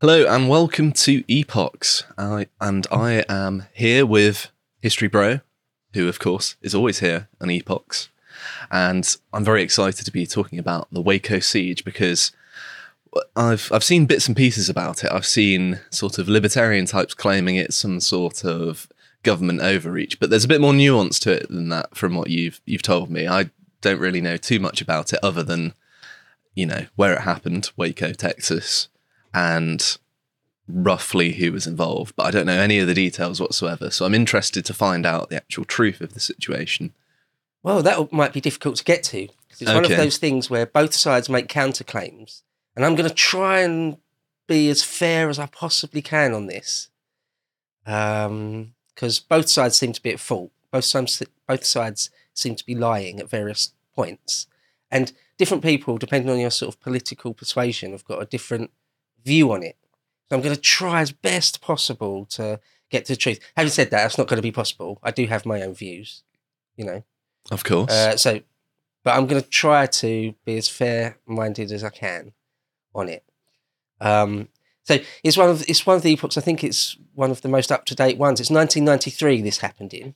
Hello and welcome to Epochs. I, and I am here with History Bro, who of course is always here on Epochs. And I'm very excited to be talking about the Waco siege because I've I've seen bits and pieces about it. I've seen sort of libertarian types claiming it's some sort of government overreach, but there's a bit more nuance to it than that from what you've you've told me. I don't really know too much about it other than you know where it happened, Waco, Texas, and roughly who was involved, but I don't know any of the details whatsoever. So I'm interested to find out the actual truth of the situation. Well, that might be difficult to get to. 'cause It's one of those things where both sides make counterclaims, and I'm going to try and be as fair as I possibly can on this, um, because both sides seem to be at fault. Both sides, both sides seem to be lying at various points, and different people, depending on your sort of political persuasion, have got a different view on it. So I'm going to try as best possible to get to the truth. Having said that, that's not going to be possible. I do have my own views, you know. Of course. Uh, so, but I'm going to try to be as fair-minded as I can on it. Um, so it's one of it's one of the epochs. I think it's one of the most up-to-date ones. It's 1993. This happened in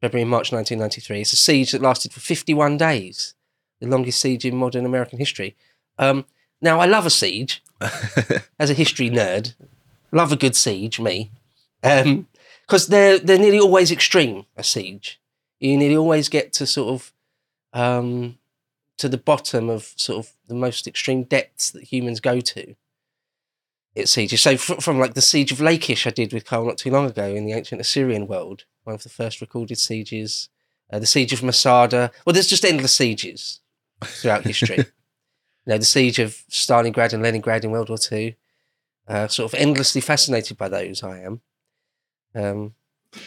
February and March 1993. It's a siege that lasted for 51 days, the longest siege in modern American history. Um, now, I love a siege as a history nerd. Love a good siege, me, because they're they're nearly always extreme. A siege you nearly always get to sort of um, to the bottom of sort of the most extreme depths that humans go to. It's sieges. So fr- from like the siege of Lachish I did with Carl not too long ago in the ancient Assyrian world, one of the first recorded sieges. Uh, the siege of Masada. Well, there's just endless sieges throughout history. you know, the siege of Stalingrad and Leningrad in World War Two. Uh, sort of endlessly fascinated by those. I am. Um,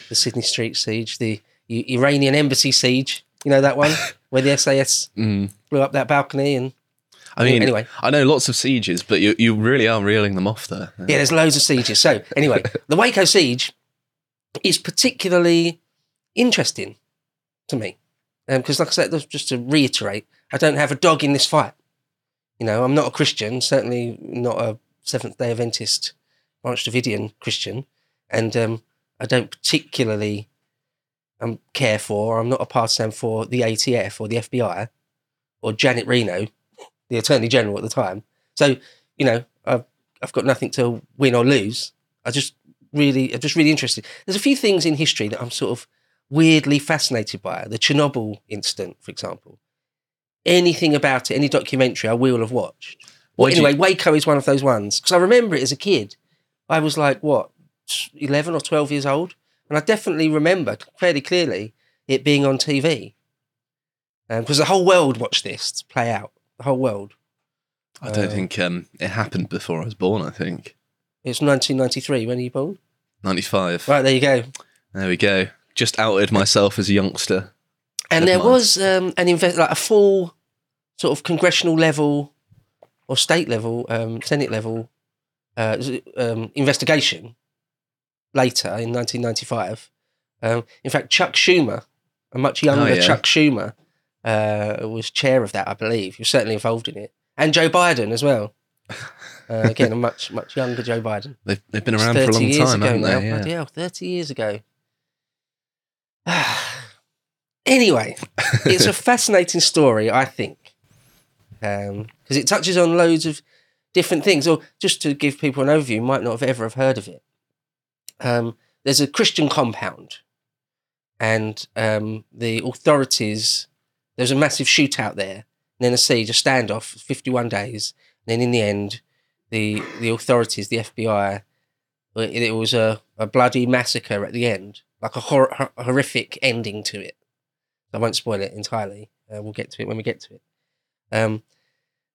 the Sidney Street siege, the I- Iranian embassy siege. You know that one where the SAS Mm. blew up that balcony and I mean, anyway. I know lots of sieges, but you, you really are reeling them off there. yeah, there's loads of sieges. So anyway, the Waco siege is particularly interesting to me because, like I said, just to reiterate, I don't have a dog in this fight. You know, I'm not a Christian, certainly not a Seventh Day Adventist, Branch Davidian Christian, and um, I don't particularly um, care for. I'm not a partisan for the ATF or the FBI or Janet Reno, the Attorney General at the time. So you know, I've I've got nothing to win or lose. I just really, I'm just really interested. There's a few things in history that I'm sort of weirdly fascinated by. The Chernobyl incident, for example. Anything about it, any documentary, I will have watched. Well, do you- anyway, Waco is one of those ones because I remember it as a kid. I was like, what, 11 or 12 years old? And I definitely remember fairly clearly it being on TV. Because the whole world watched this play out. The whole world. I don't Uh, think um, it happened before I was born, I think. It's 1993. When are you born? 95. Right, there you go. There we go. Just outed myself as a youngster. And there was um, an invest like a full sort of congressional level or state level, um, Senate level uh, um, investigation later in 1995. Um, in fact, Chuck Schumer, a much younger Oh, yeah. Chuck Schumer, uh, was chair of that, I believe. He was certainly involved in it, and Joe Biden as well. Uh, again, a much much younger Joe Biden. They've, they've been around for a long time, haven't now. they? Yeah. Bloody hell, 30 years ago. anyway, it's a fascinating story, I think, because it touches on loads of different things. Or just to give people an overview, you might not have ever have heard of it. Um, there's a Christian compound, and um, the authorities. There's a massive shootout there, and then a siege, a standoff, 51 days. And then in the end, the the authorities, the FBI, it, it was a, a bloody massacre at the end, like a hor- horrific ending to it. I won't spoil it entirely. Uh, we'll get to it when we get to it. Um,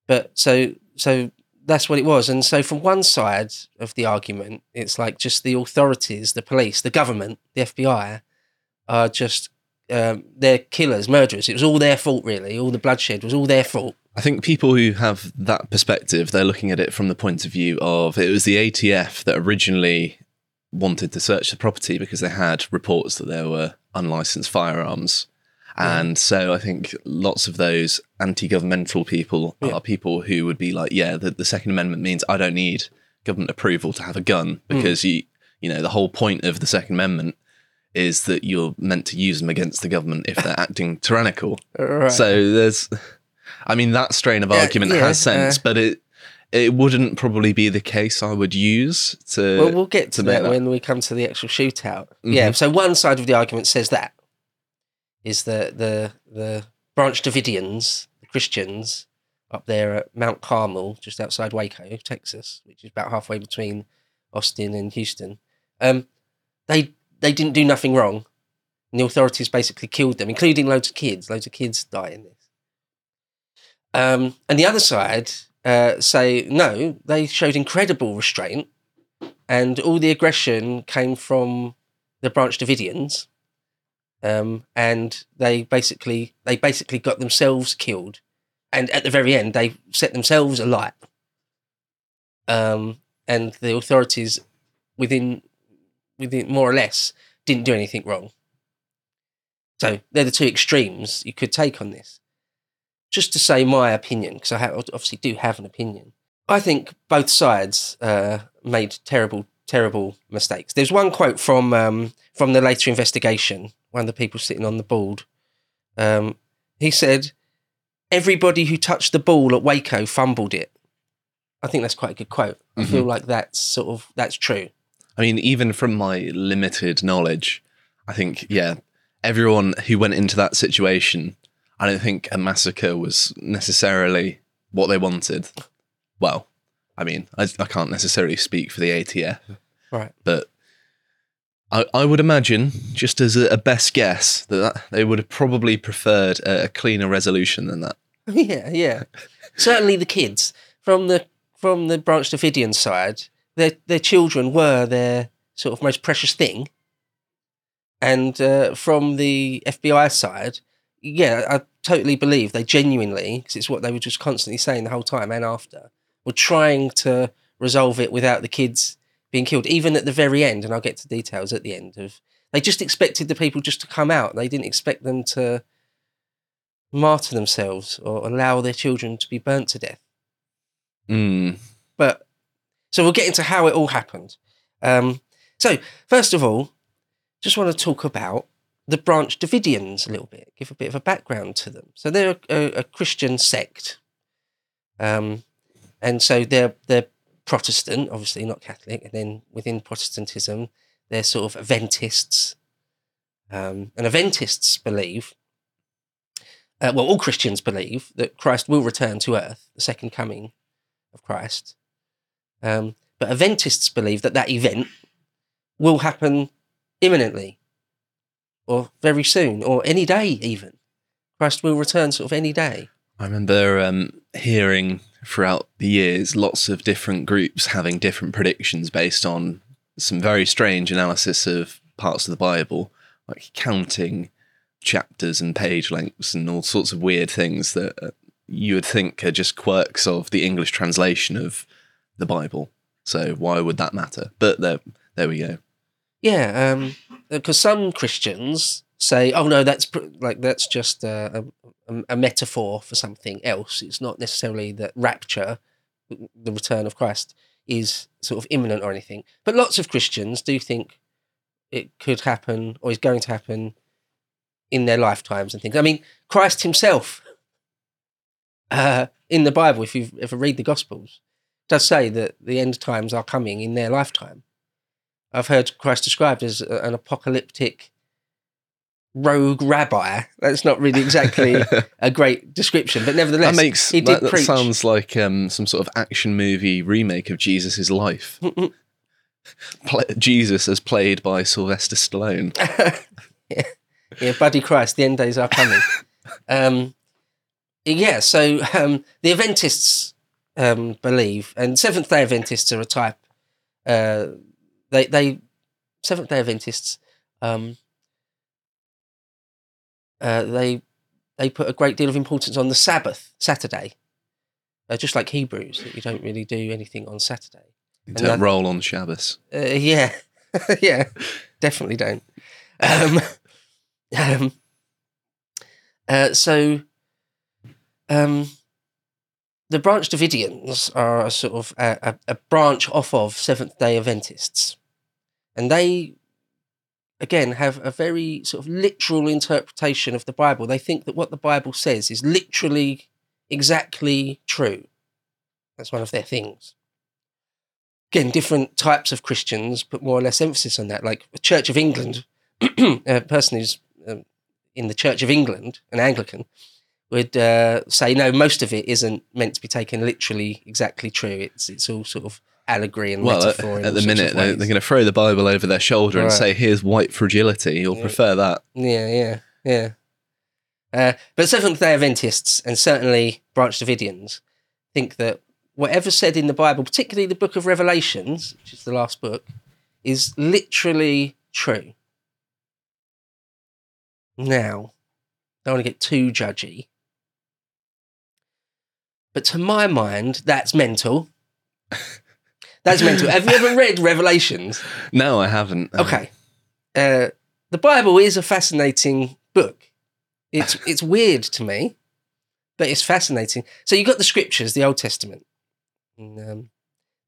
but so so that's what it was. And so from one side of the argument, it's like just the authorities, the police, the government, the FBI, are just um, they're killers, murderers. It was all their fault, really. All the bloodshed was all their fault. I think people who have that perspective, they're looking at it from the point of view of it was the ATF that originally wanted to search the property because they had reports that there were unlicensed firearms. And so I think lots of those anti governmental people Yeah. are people who would be like, yeah, the, the Second Amendment means I don't need government approval to have a gun Hmm. because you you know the whole point of the Second Amendment is that you're meant to use them against the government if they're acting tyrannical. Right. So there's, I mean, that strain of Yeah, argument yeah, has sense, uh, but it it wouldn't probably be the case I would use to. well, we'll get to, to that, that. when we come to the actual shootout. Yeah. Mhm. So one side of the argument says that is the the the Branch Davidians, the Christians up there at Mount Carmel, just outside Waco, Texas, which is about halfway between Austin and Houston. Um, they they didn't do nothing wrong. And the authorities basically killed them, including loads of kids. Loads of kids die in this. Um, and the other side uh, say no, they showed incredible restraint, and all the aggression came from the Branch Davidians, um, and they basically they basically got themselves killed, and at the very end they set themselves alight. Um, and the authorities, within within more or less, didn't do anything wrong. So they're the two extremes you could take on this. Just to say my opinion, because I obviously do have an opinion. I think both sides uh, made terrible, terrible mistakes. There's one quote from um, from the later investigation. One of the people sitting on the board, um, he said, "Everybody who touched the ball at Waco fumbled it." I think that's quite a good quote. I feel like that's sort of that's true. I mean, even from my limited knowledge, I think yeah, everyone who went into that situation, I don't think a massacre was necessarily what they wanted. Well, I mean, I, I can't necessarily speak for the ATF, Right. but I, I would imagine, just as a, a best guess, that, that they would have probably preferred a, a cleaner resolution than that. yeah, yeah. Certainly the kids from the from the Branch Davidian side, their their children were their sort of most precious thing. And uh, from the FBI side, yeah, I totally believe they genuinely, because it's what they were just constantly saying the whole time and after, were trying to resolve it without the kids being killed, even at the very end. And I'll get to details at the end of. They just expected the people just to come out. They didn't expect them to martyr themselves or allow their children to be burnt to death. Mm. But so we'll get into how it all happened. Um, so first of all, just want to talk about the Branch Davidians a little bit, give a bit of a background to them. So they're a, a, a Christian sect, um, and so they're they're Protestant, obviously not Catholic, and then within Protestantism, they're sort of Adventists. Um, and Adventists believe, uh, well, all Christians believe that Christ will return to earth, the second coming of Christ. Um, but Adventists believe that that event will happen imminently or very soon or any day, even. Christ will return sort of any day. I remember um, hearing throughout the years lots of different groups having different predictions based on some very strange analysis of parts of the Bible, like counting chapters and page lengths and all sorts of weird things that uh, you would think are just quirks of the English translation of the Bible. So why would that matter? But there, there we go. Yeah, because some Christians say, "Oh no, that's pr- like that's just a, a, a metaphor for something else. It's not necessarily that rapture, the return of Christ, is sort of imminent or anything." But lots of Christians do think it could happen or is going to happen in their lifetimes and things. I mean, Christ Himself, uh, in the Bible, if you ever read the Gospels, does say that the end times are coming in their lifetime. I've heard Christ described as an apocalyptic rogue rabbi. That's not really exactly a great description, but nevertheless, that makes he did that, that sounds like um, some sort of action movie remake of Jesus' life. Pla Jesus as played by Sylvester Stallone. yeah. yeah, Buddy Christ, the end days are coming. um, yeah, so um, the Adventists um, believe, and Seventh Day Adventists are a type. Uh, they they Seventh Day Adventists. Um, uh, they they put a great deal of importance on the Sabbath, Saturday, uh, just like Hebrews that you don't really do anything on Saturday. You don't that- roll on Shabbos. Uh, yeah, yeah, definitely don't. Um, um, uh, so, um, the Branch Davidians are a sort of a, a, a branch off of Seventh Day Adventists, and they again have a very sort of literal interpretation of the Bible. They think that what the Bible says is literally exactly true. That's one of their things. Again, different types of Christians put more or less emphasis on that. Like the Church of England, a person who's um, in the Church of England, an Anglican, would uh, say no, most of it isn't meant to be taken literally exactly true. It's it's all sort of allegory and Well, at, metaphor. in at the minute, they're, they're going to throw the Bible over their shoulder and say, here's white fragility. You'll Yeah. prefer that. Yeah, yeah, yeah. Uh, but Seventh day Adventists and certainly Branch Davidians think that whatever said in the Bible, particularly the book of Revelations, which is the last book, is literally true. Now, don't want to get too judgy. But to my mind, that's mental. That's mental. Have you ever read Revelations? No, I haven't. Okay. Uh, the Bible is a fascinating book. It's it's weird to me, but it's fascinating. So you've got the scriptures, the Old Testament. And, um,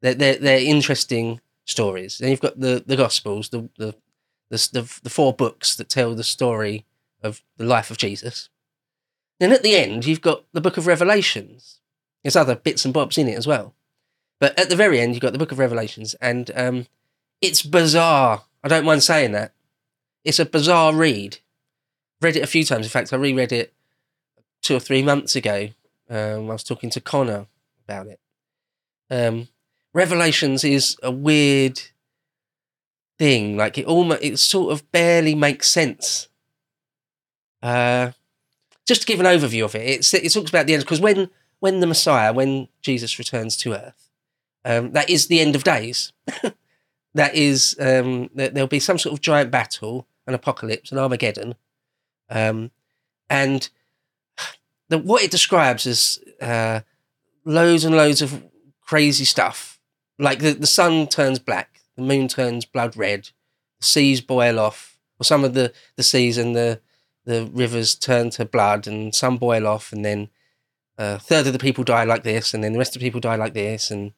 they're, they're, they're interesting stories. Then you've got the, the Gospels, the, the, the, the, the four books that tell the story of the life of Jesus. Then at the end, you've got the book of Revelations. There's other bits and bobs in it as well. But at the very end, you've got the book of Revelations, and um, it's bizarre. I don't mind saying that. It's a bizarre read. Read it a few times. In fact, I reread it two or three months ago. Um, I was talking to Connor about it. Um, Revelations is a weird thing. Like it almost, it sort of barely makes sense. Uh, just to give an overview of it, it talks about the end because when when the Messiah, when Jesus returns to Earth, um, that is the end of days. that is, um, there'll be some sort of giant battle, an apocalypse, an Armageddon, um, and the, what it describes is uh, loads and loads of crazy stuff. Like the, the sun turns black, the moon turns blood red, the seas boil off, or some of the, the seas and the, the rivers turn to blood, and some boil off, and then a third of the people die like this, and then the rest of the people die like this, and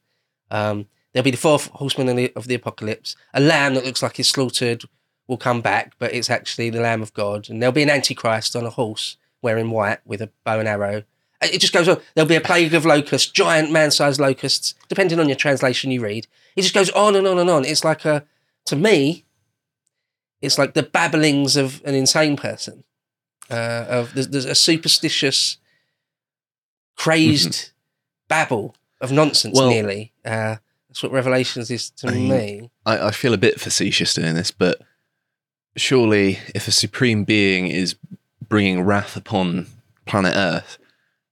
um, there'll be the fourth horseman of the, of the apocalypse. A lamb that looks like it's slaughtered will come back, but it's actually the Lamb of God. And there'll be an antichrist on a horse wearing white with a bow and arrow. Uh, It just goes on. There'll be a plague of locusts, giant man-sized locusts, depending on your translation you read. It just goes on and on and on. It's like a, to me, it's like the babblings of an insane person. Uh, of there's, there's a superstitious, crazed babble of nonsense. Well- nearly. Uh, that's what Revelations is to I mean, me. I, I feel a bit facetious doing this, but surely if a supreme being is bringing wrath upon planet Earth,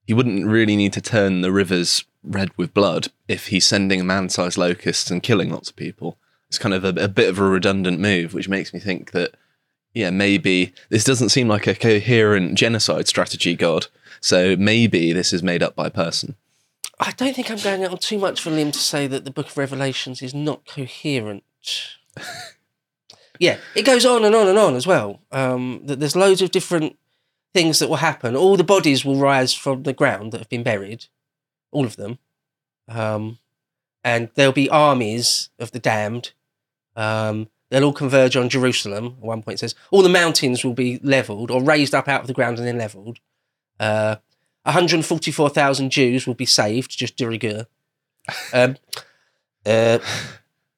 he wouldn't really need to turn the rivers red with blood if he's sending man-sized locusts and killing lots of people. It's kind of a, a bit of a redundant move, which makes me think that, yeah, maybe this doesn't seem like a coherent genocide strategy, God. So maybe this is made up by a person. I don't think I'm going out on too much of a limb to say that the Book of Revelations is not coherent. yeah, it goes on and on and on as well. Um, that there's loads of different things that will happen. All the bodies will rise from the ground that have been buried, all of them, um, and there'll be armies of the damned. Um, they'll all converge on Jerusalem. At one point, it says all the mountains will be leveled or raised up out of the ground and then leveled. Uh, 144,000 Jews will be saved, just de rigueur. Um, uh,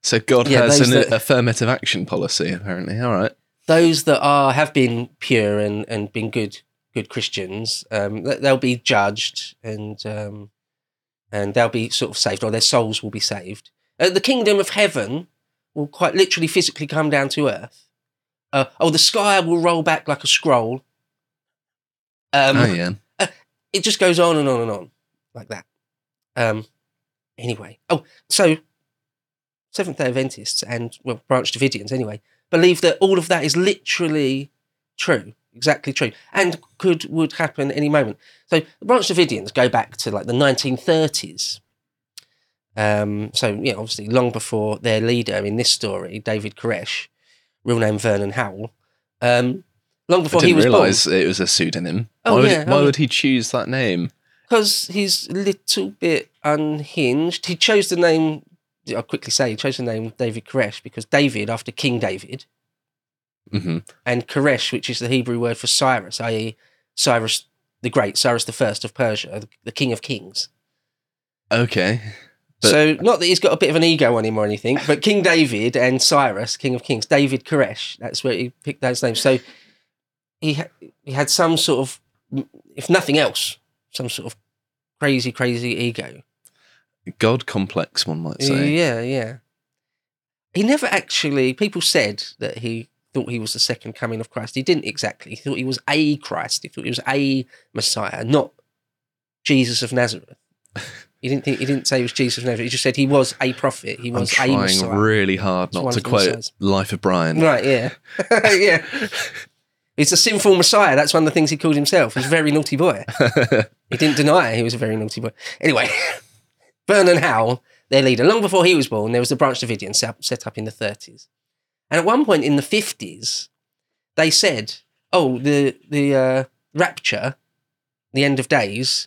So God Yeah, has an that- affirmative action policy, apparently. All right. those that are have been pure and, and been good good Christians, um, they'll be judged and um, and they'll be sort of saved, or their souls will be saved. Uh, the kingdom of heaven will quite literally physically come down to earth. Uh, oh, the sky will roll back like a scroll. Um, oh, yeah. It just goes on and on and on like that. Um, anyway, oh, so Seventh Day Adventists and well, Branch Davidians anyway believe that all of that is literally true, exactly true, and could would happen any moment. So the Branch Davidians go back to like the 1930s. Um, so yeah, obviously long before their leader in this story, David Koresh, real name Vernon Howell. Um, long before he didn't was born. realise it was a pseudonym. Oh, why would, yeah, why oh. would he choose that name? because he's a little bit unhinged. He chose the name. I'll quickly say he chose the name David Koresh because David, after King David, hmm and Koresh, which is the Hebrew word for Cyrus, i.e., Cyrus the Great, Cyrus the First of Persia, the- the King of Kings. Okay. But- so, not that he's got a bit of an ego on him or anything, but King David and Cyrus, King of Kings, David Koresh, that's where he picked those names. So, he he had some sort of, if nothing else, some sort of crazy, crazy ego. God complex, one might say. Yeah, yeah. He never actually. People said that he thought he was the second coming of Christ. He didn't exactly. He thought he was a Christ. He thought he was a Messiah, not Jesus of Nazareth. He didn't think. He didn't say he was Jesus of Nazareth. He just said he was a prophet. He I'm was a trying really hard not to quote. Life of Brian. Right? Yeah, yeah. He's a sinful Messiah. That's one of the things he called himself. He's a very naughty boy. He didn't deny it. he was a very naughty boy. Anyway, Vernon Howell, their leader, long before he was born, there was the Branch Davidian set up, in the 30s. And at one point in the 50s, they said, oh, the, the uh, rapture, the end of days,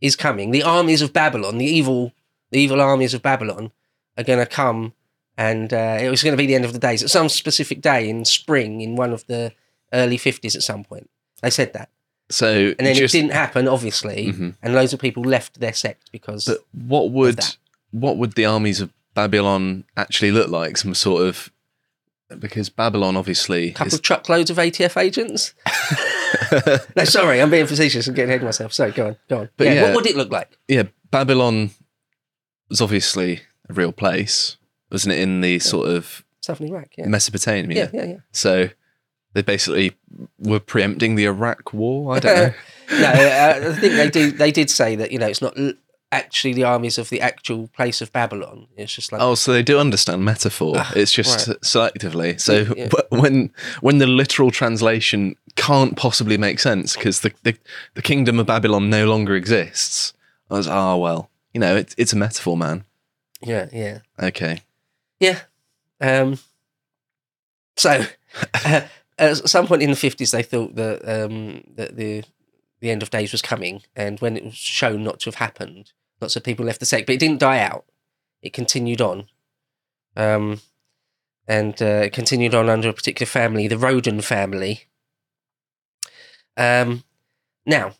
is coming. The armies of Babylon, the evil, the evil armies of Babylon, are going to come, and uh, it was going to be the end of the days at some specific day in spring in one of the early 50s at some point. They said that. So, And then just, it didn't happen, obviously, Mhm. and loads of people left their sect because But what would what would the armies of Babylon actually look like? Some sort of because Babylon obviously a couple is of truckloads of ATF agents. no, sorry, I'm being facetious and getting ahead of myself. Sorry, go on, go on. But yeah, yeah. what would it look like? yeah, Babylon was obviously a real place, wasn't it? In the sort of Southern Iraq, yeah. Mesopotamia. Yeah, yeah, yeah. So they basically were preempting the Iraq War. I don't know. No, uh, I think they do. They did say that you know it's not actually the armies of the actual place of Babylon. It's just like Oh, so they do understand metaphor. Ah, it's just selectively. So Yeah. wh- when when the literal translation can't possibly make sense because the, the the kingdom of Babylon no longer exists, I was ah well, you know, it's it's a metaphor, man. yeah, yeah, Okay, yeah. Um, so uh, at some point in the fifties, they thought that um, that the the end of days was coming, and when it was shown not to have happened, lots of people left the sect, but it didn't die out. It continued on, um, and uh, it continued on under a particular family, the Roden family. Um, now,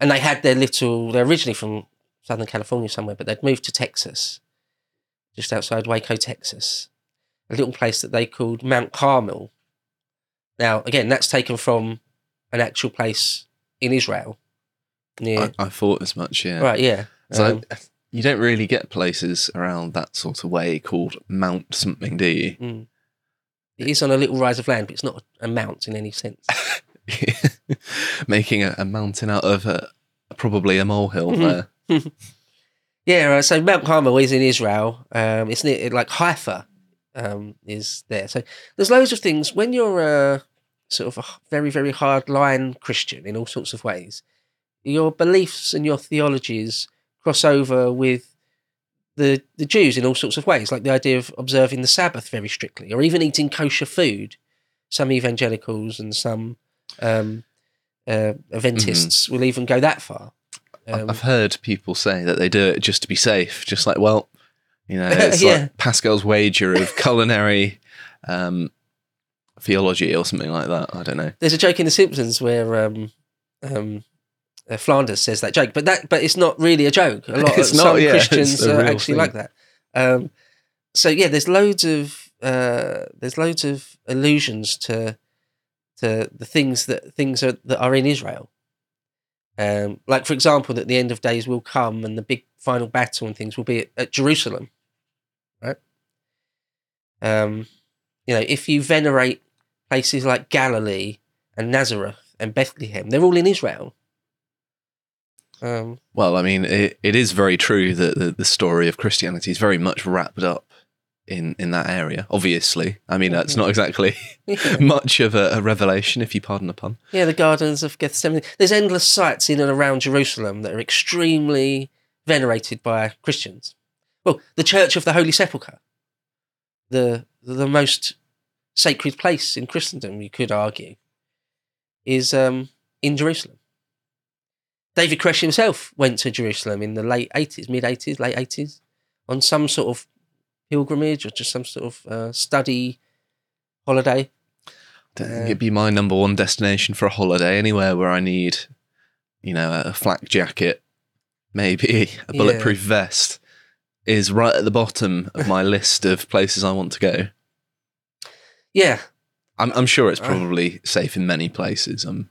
and they had their little. They're originally from Southern California somewhere, but they'd moved to Texas, just outside Waco, Texas, a little place that they called Mount Carmel. Now, again, that's taken from an actual place in Israel. Near, I, I thought as much. Yeah. right, yeah. So Um, you don't really get places around that sort of way called Mount something, do you? mm. It is on a little rise of land, but it's not a mount in any sense. Making a, a mountain out of a, probably a molehill Mhm. there. Yeah, so Mount Carmel is in Israel. Um, it's near, like Haifa um, is there. So there's loads of things. When you're a sort of a very, very hard line Christian in all sorts of ways, your beliefs and your theologies cross over with the, the Jews in all sorts of ways, like the idea of observing the Sabbath very strictly, or even eating kosher food. Some evangelicals and some um, uh, Adventists will even go that far. Um, I've heard people say that they do it just to be safe, just like, well, you know, it's Yeah. like Pascal's wager of culinary um, theology or something like that. I don't know. there's a joke in The Simpsons where um, um, uh, Flanders says that joke, but that but it's not really a joke. A lot It's of not, some yeah, Christians are actually thing. like that. Um, so yeah, there's loads of uh, there's loads of allusions to to the things that things are, that are in Israel. Um, like for example, that the end of days will come and the big final battle and things will be at, at Jerusalem? Um, you know, if you venerate places like Galilee and Nazareth and Bethlehem, they're all in Israel. Um, Well, I mean, it, it is very true that the, the story of Christianity is very much wrapped up in, in that area. Obviously, I mean, that's not exactly yeah. much of a, a revelation, if you pardon the pun. yeah, the gardens of Gethsemane. There's endless sites in and around Jerusalem that are extremely venerated by Christians. Well, the Church of the Holy Sepulchre, the the most sacred place in Christendom, you could argue, is um, in Jerusalem. David Koresh himself went to Jerusalem in the late 80s, mid 80s, late 80s, on some sort of pilgrimage or just some sort of uh, study holiday. I don't think it'd be my number one destination for a holiday. Anywhere where I need, you know, a flak jacket, maybe a Yeah. bulletproof vest, is right at the bottom of my list of places I want to go. Yeah, I'm, I'm sure it's Uh. probably safe in many places. I'm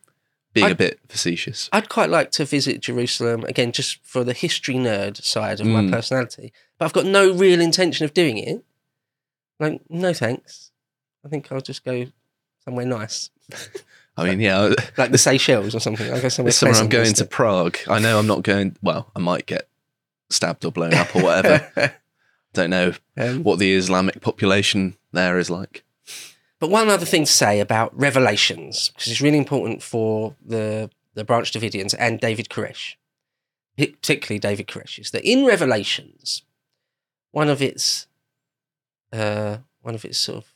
being a bit facetious. I'd quite like to visit Jerusalem again, just for the history nerd side of my Mm. personality. But I've got no real intention of doing it. Like, no thanks. I think I'll just go somewhere nice, I mean, yeah, like the Seychelles or something. I'll go somewhere. this summer I'm going to. Prague. I know I'm not going. Well, I might get stabbed or blown up or whatever. Don't know Um, what the Islamic population there is like. But one other thing to say about Revelations, because it's really important for the the Branch Davidians and David Koresh, particularly David Koresh, is that in Revelations, one of its uh, one of its sort of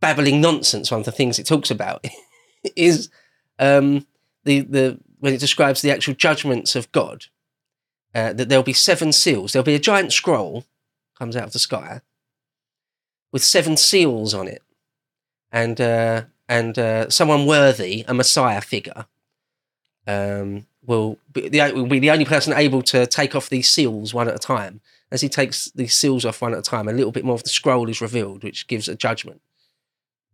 babbling nonsense, one of the things it talks about is um, the the when it describes the actual judgments of God, uh, that there'll be seven seals. There'll be a giant scroll comes out of the sky with seven seals on it, and uh, and uh, someone worthy, a Messiah figure, um, will be the, will be the only person able to take off these seals one at a time. As he takes these seals off one at a time, a little bit more of the scroll is revealed, which gives a judgment.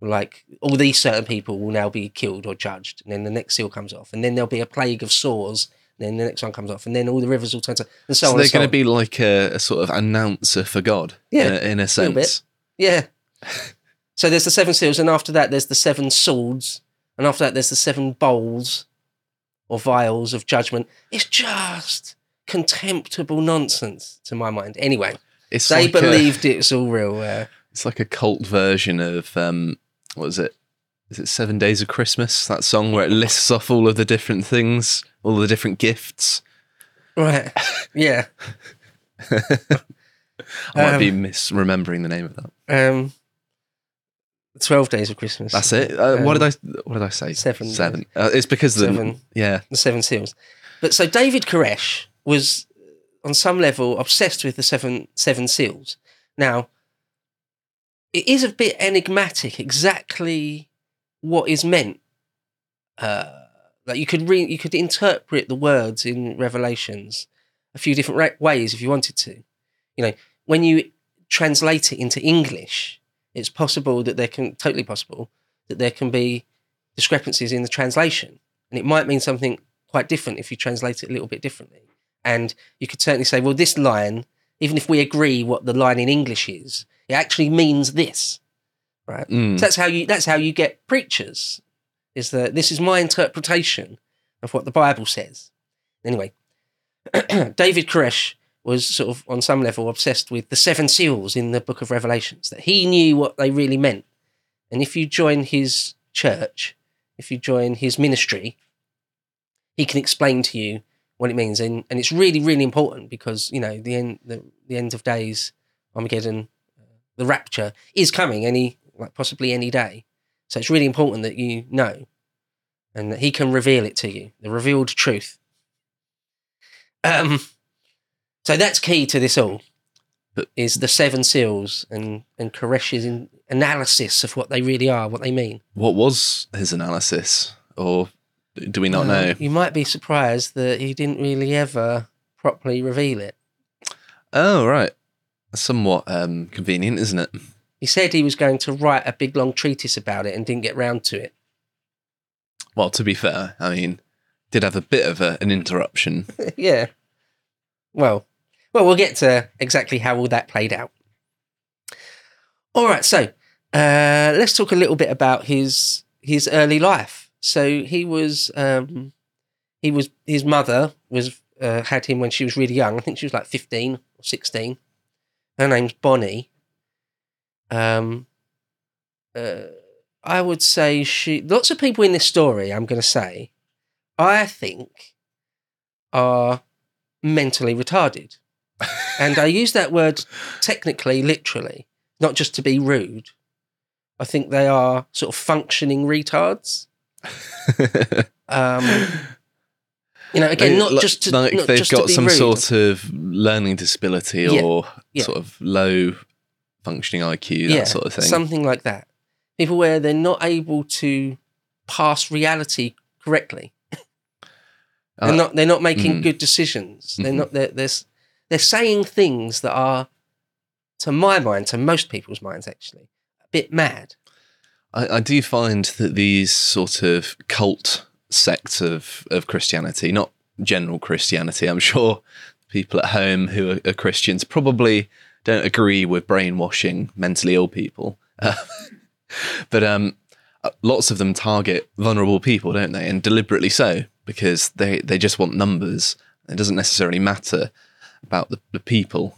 Like all these certain people will now be killed or judged, and then the next seal comes off, and then there'll be a plague of sores. Then the next one comes off, and then all the rivers will turn to, and so, So on. they're so going to be like a, a sort of announcer for God, Yeah, in a, in a sense. Yeah. So there's the seven seals, and after that there's the seven swords, and after that there's the seven bowls or vials of judgment. It's just contemptible nonsense to my mind. Anyway, It's they like a- believed it's all real. Uh, it's like a cult version of um, what is it? Is it Seven Days of Christmas? That song where it lists off all of the different things, all the different gifts. right? Yeah. I might Um, be misremembering the name of that. Um, Twelve days of Christmas. That's it. Uh, what um, did I? What did I say? seven. Seven. Uh, it's because the yeah. the seven seals. But so David Koresh was, on some level, obsessed with the seven seven seals. Now, it is a bit enigmatic exactly what is meant. Uh, like you could re- you could interpret the words in Revelations a few different ra- ways if you wanted to. You know, when you translate it into English, it's possible that there can totally possible that there can be discrepancies in the translation and it might mean something quite different if you translate it a little bit differently. And you could certainly say, well, this line, even if we agree what the line in English is, it actually means this, right? Mm. So that's how you that's how you get preachers. Is that this is my interpretation of what the Bible says. Anyway, David Koresh was sort of on some level obsessed with the seven seals in the book of Revelations, that he knew what they really meant. And if you join his church, if you join his ministry, he can explain to you what it means. And, and it's really, really important because, you know, the end, the, the end of days, Armageddon, uh, the rapture is coming any, like possibly any day. So it's really important that you know and that he can reveal it to you, the revealed truth. Um, so that's key to this all. But- is the seven seals and and Koresh's in, analysis of what they really are, what they mean. What was his analysis, or do we not Uh, know? You might be surprised that he didn't really ever properly reveal it. Oh, right. Somewhat um, convenient, isn't it? He said he was going to write a big long treatise about it and didn't get round to it. Well, to be fair, I mean, did have a bit of a, an interruption. yeah. Well, well, we'll get to exactly how all that played out. All right, so uh, let's talk a little bit about his his early life. So he was um, he was his mother was uh, had him when she was really young. I think she was like fifteen or sixteen. Her name's Bonnie. Um, uh, I would say she. Lots of people in this story. I'm going to say, I think, are mentally retarded. and I use that word technically, literally, not just to be rude. I think they are sort of functioning retards. Um, You know, again, not like- just to like not they've just to got be some rude. sort of learning disability Yeah, or yeah. sort of low functioning IQ, that sort of thing. Something like that. People where they're not able to pass reality correctly. They're Uh, not. They're not making mm. good decisions. They're Mhm. not. They're, they're they're saying things that are, to my mind, to most people's minds, actually, a bit mad. I, I do find that these sort of cult sects of, of Christianity, not general Christianity, I'm sure people at home who are, are Christians probably don't agree with brainwashing mentally ill people. Uh, but um, uh, lots of them target vulnerable people, don't they? And deliberately so, because they, they just want numbers. It doesn't necessarily matter about the, the people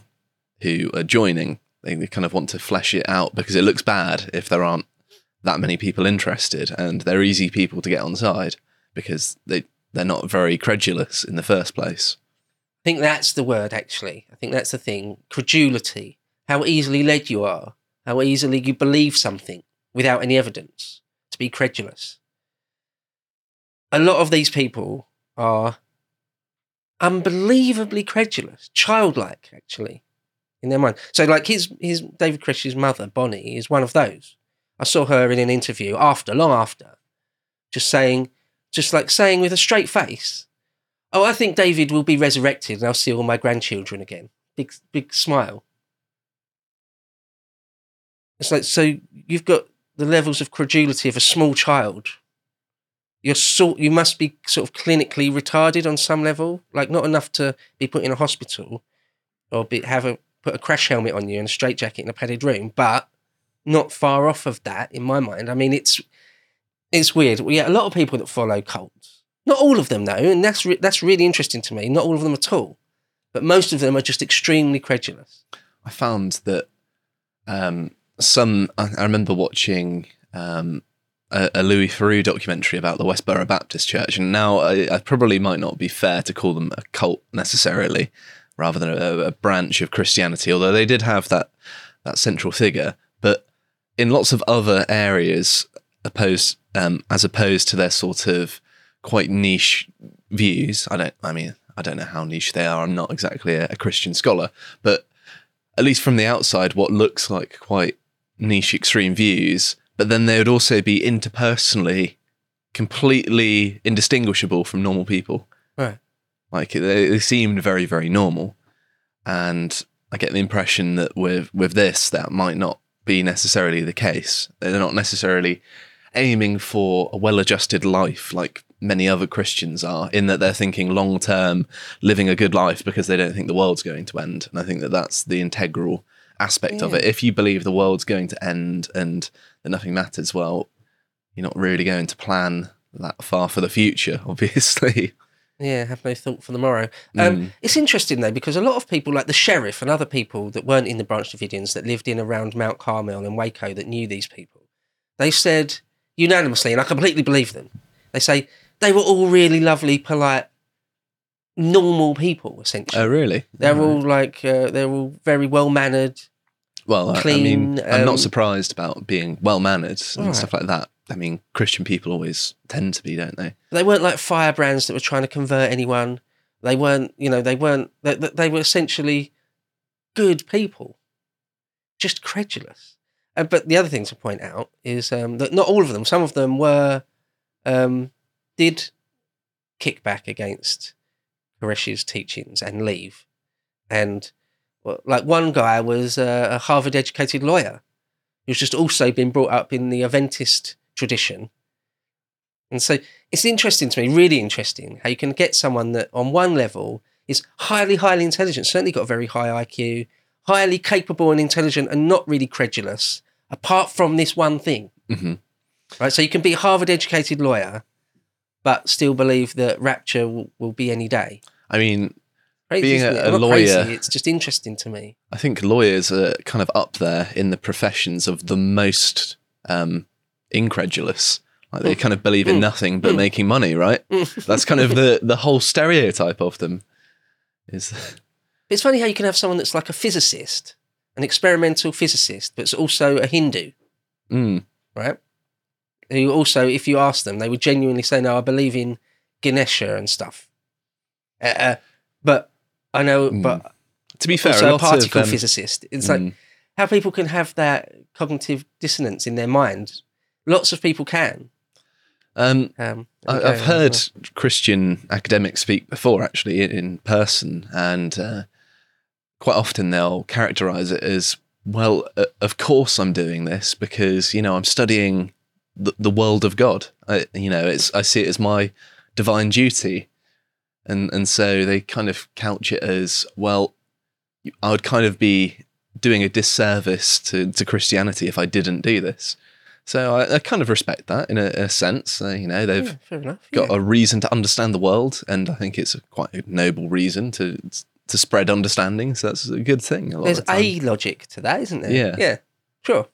who are joining. They, they kind of want to flesh it out because it looks bad if there aren't that many people interested and they're easy people to get on side because they they're not very credulous in the first place. I think that's the word, actually. I think that's the thing. Credulity. How easily led you are. How easily you believe something without any evidence. To be credulous. A lot of these people are unbelievably credulous, childlike, actually, in their mind. So, like his his David Koresh's mother, Bonnie, is one of those. I saw her in an interview after, long after, just saying, just like saying with a straight face, Oh, I think David will be resurrected and I'll see all my grandchildren again. Big, big smile. It's like, so you've got the levels of credulity of a small child. You're sort, you must be sort of clinically retarded on some level, like not enough to be put in a hospital or be, have a, put a crash helmet on you and a straitjacket in a padded room, but not far off of that in my mind. I mean, it's, it's weird. Well, yeah, a lot of people that follow cults, not all of them though, and that's re- that's really interesting to me. Not all of them at all, but most of them are just extremely credulous. I found that um, some. I, I remember watching um, a, a Louis Theroux documentary about the Westboro Baptist Church, and now I, I probably might not be fair to call them a cult necessarily, rather than a, a branch of Christianity. Although they did have that that central figure, but in lots of other areas, opposed um, as opposed to their sort of quite niche views. I don't. I mean, I don't know how niche they are. I'm not exactly a, a Christian scholar, but at least from the outside, what looks like quite niche extreme views, but then they would also be interpersonally completely indistinguishable from normal people. Right. Like they, they seemed very, very normal. And I get the impression that with with this, that might not be necessarily the case. They're not necessarily aiming for a well-adjusted life like many other Christians are, in that they're thinking long term, living a good life because they don't think the world's going to end. And I think that that's the integral aspect of it. If you believe the world's going to end and that nothing matters, well, you're not really going to plan that far for the future, obviously. Yeah, have no thought for the morrow. Um, Mm. It's interesting though because a lot of people, like the sheriff and other people that weren't in the Branch Davidians that lived in around Mount Carmel and Waco that knew these people, they said unanimously, and I completely believe them. They say they were all really lovely, polite, normal people. Essentially, Oh, really? they're all like uh, they're all very well mannered. Well, I- I clean, mean, I'm um, not surprised about being well mannered and Alright. stuff like that. I mean, Christian people always tend to be, don't they? They weren't like firebrands that were trying to convert anyone. They weren't, you know, they weren't. They, they they were essentially good people, just credulous. Uh, but the other thing to point out is um, that not all of them. Some of them were um, did kick back against Koresh's teachings and leave. And well, like one guy was uh, a Harvard-educated lawyer who's just also been brought up in the Adventist tradition. And so it's interesting to me, really interesting, how you can get someone that on one level is highly, highly intelligent, certainly got a very high IQ, highly capable and intelligent and not really credulous, apart from this one thing. hmm Right. So you can be a Harvard educated lawyer, but still believe that rapture will, will be any day. I mean, Crazy, Being a- a lawyer- crazy, it's just interesting to me. I think lawyers are kind of up there in the professions of the most um, incredulous. Like they kind of believe in Mm. nothing but Mm. making money, right? That's kind of the the whole stereotype of them. Is It's funny how you can have someone that's like a physicist, an experimental physicist, but it's also a Hindu, mm, right? Who also, if you ask them, they would genuinely say, "No, I believe in Ganesha and stuff." Uh, but I know, Mm. but To be fair, also a particle of um, physicist. It's like mm, how people can have that cognitive dissonance in their mind. Lots of people can. um, Um, I, I've heard well, Christian academics speak before, actually, in, in person, and uh, quite often they'll characterize it as, "Well, uh, of course I'm doing this because you know I'm studying the, the world of God. I, you know, it's I see it as my divine duty." And and so they kind of couch it as, "Well, I would kind of be doing a disservice to, to Christianity if I didn't do this." So I, I kind of respect that in a, a sense. Uh, you know, they've yeah, enough. got yeah. a reason to understand the world, and I think it's a quite a noble reason to to spread understanding. So that's a good thing. A lot There's the a logic to that, isn't there? Yeah. Yeah. Sure.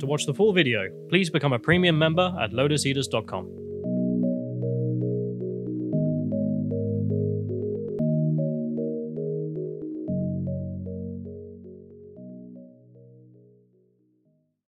To watch the full video, please become a premium member at lotuseaters.com.